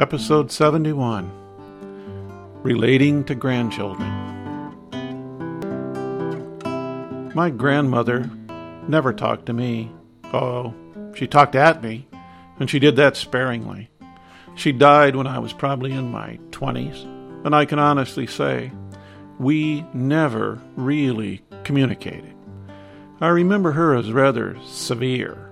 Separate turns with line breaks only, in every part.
Episode 71 Relating to Grandchildren. My grandmother never talked to me. Oh, she talked at me, and she did that sparingly. She died when I was probably in my 20s, and I can honestly say we never really communicated. I remember her as rather severe.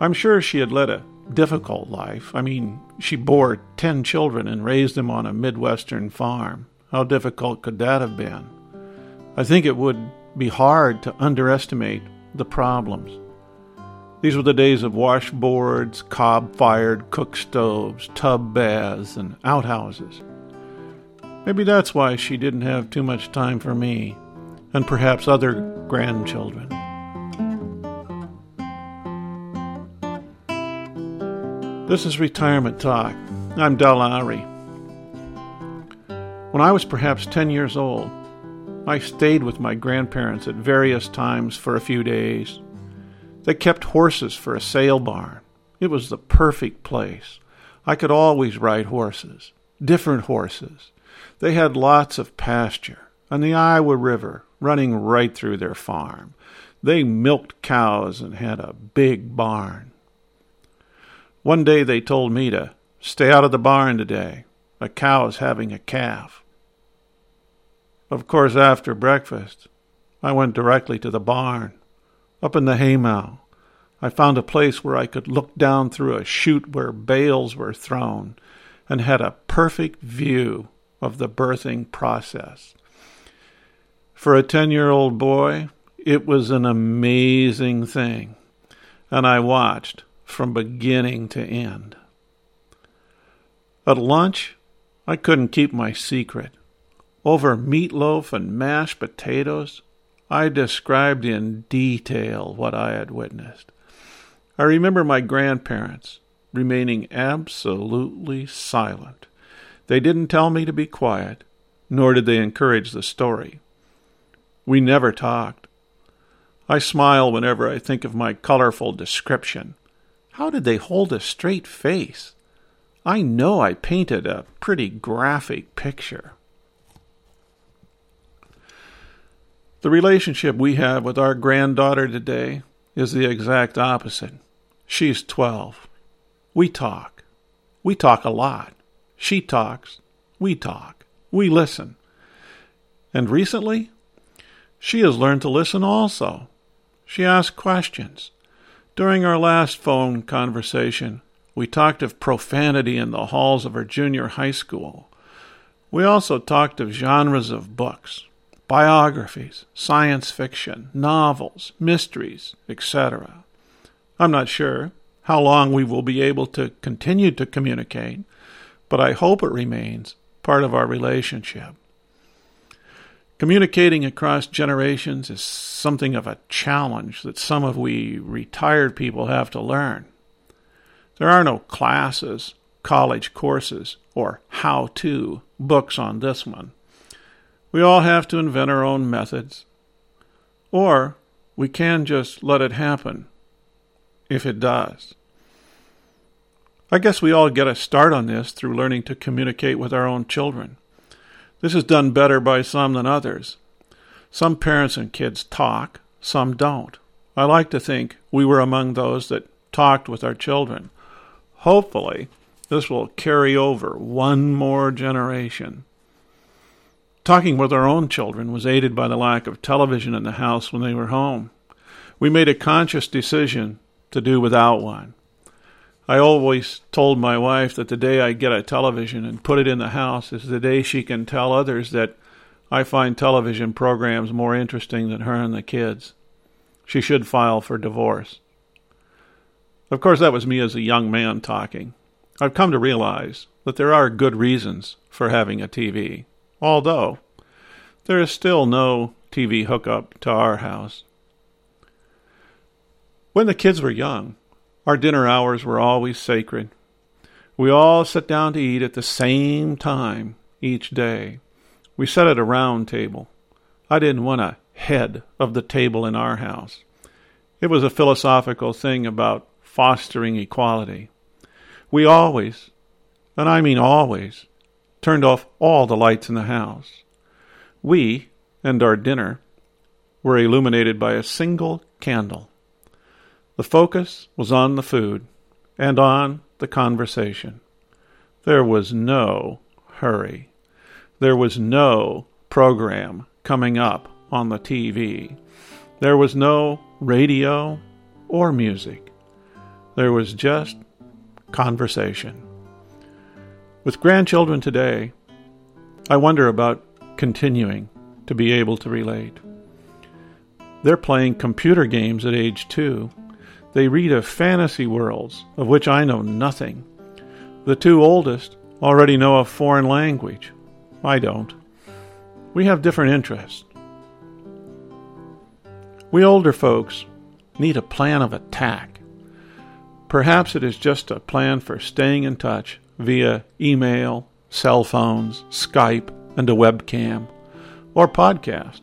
I'm sure she had led a difficult life. I mean, she bore ten children and raised them on a Midwestern farm. How difficult could that have been? I think it would be hard to underestimate the problems. These were the days of washboards, cob fired cook stoves, tub baths, and outhouses. Maybe that's why she didn't have too much time for me, and perhaps other grandchildren. This is Retirement Talk. I'm Del. When I was perhaps 10 years old, I stayed with my grandparents at various times for a few days. They kept horses for a sale barn. It was the perfect place. I could always ride horses, different horses. They had lots of pasture, and the Iowa River running right through their farm. They milked cows and had a big barn. One day they told me to stay out of the barn today. A cow is having a calf. Of course, after breakfast, I went directly to the barn. Up in the haymow, I found a place where I could look down through a chute where bales were thrown and had a perfect view of the birthing process. For a 10 year old boy, it was an amazing thing, and I watched from beginning to end. At lunch, I couldn't keep my secret. Over meatloaf and mashed potatoes, I described in detail what I had witnessed. I remember my grandparents remaining absolutely silent. They didn't tell me to be quiet, nor did they encourage the story. We never talked. I smile whenever I think of my colorful description how did they hold a straight face? I know I painted a pretty graphic picture. The relationship we have with our granddaughter today is the exact opposite. She's 12. We talk. We talk a lot. She talks. We talk. We listen. And recently, she has learned to listen also. She asks questions. During our last phone conversation, we talked of profanity in the halls of our junior high school. We also talked of genres of books, biographies, science fiction, novels, mysteries, etc. I'm not sure how long we will be able to continue to communicate, but I hope it remains part of our relationship. Communicating across generations is something of a challenge that some of we retired people have to learn. There are no classes, college courses, or how to books on this one. We all have to invent our own methods. Or we can just let it happen if it does. I guess we all get a start on this through learning to communicate with our own children. This is done better by some than others. Some parents and kids talk, some don't. I like to think we were among those that talked with our children. Hopefully, this will carry over one more generation. Talking with our own children was aided by the lack of television in the house when they were home. We made a conscious decision to do without one. I always told my wife that the day I get a television and put it in the house is the day she can tell others that I find television programs more interesting than her and the kids. She should file for divorce. Of course, that was me as a young man talking. I've come to realize that there are good reasons for having a TV, although there is still no TV hookup to our house. When the kids were young, our dinner hours were always sacred. We all sat down to eat at the same time each day. We sat at a round table. I didn't want a head of the table in our house. It was a philosophical thing about fostering equality. We always and I mean always, turned off all the lights in the house. We, and our dinner, were illuminated by a single candle. The focus was on the food and on the conversation. There was no hurry. There was no program coming up on the TV. There was no radio or music. There was just conversation. With grandchildren today, I wonder about continuing to be able to relate. They're playing computer games at age two. They read of fantasy worlds of which I know nothing. The two oldest already know a foreign language. I don't. We have different interests. We older folks need a plan of attack. Perhaps it is just a plan for staying in touch via email, cell phones, Skype, and a webcam, or podcast.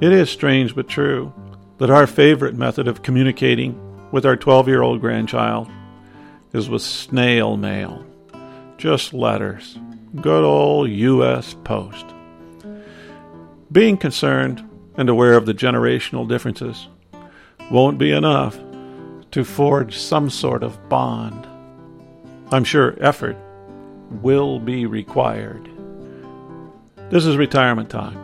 It is strange but true that our favorite method of communicating with our 12 year old grandchild is with snail mail. Just letters. Good old U.S. Post. Being concerned and aware of the generational differences won't be enough to forge some sort of bond. I'm sure effort will be required. This is Retirement Talk.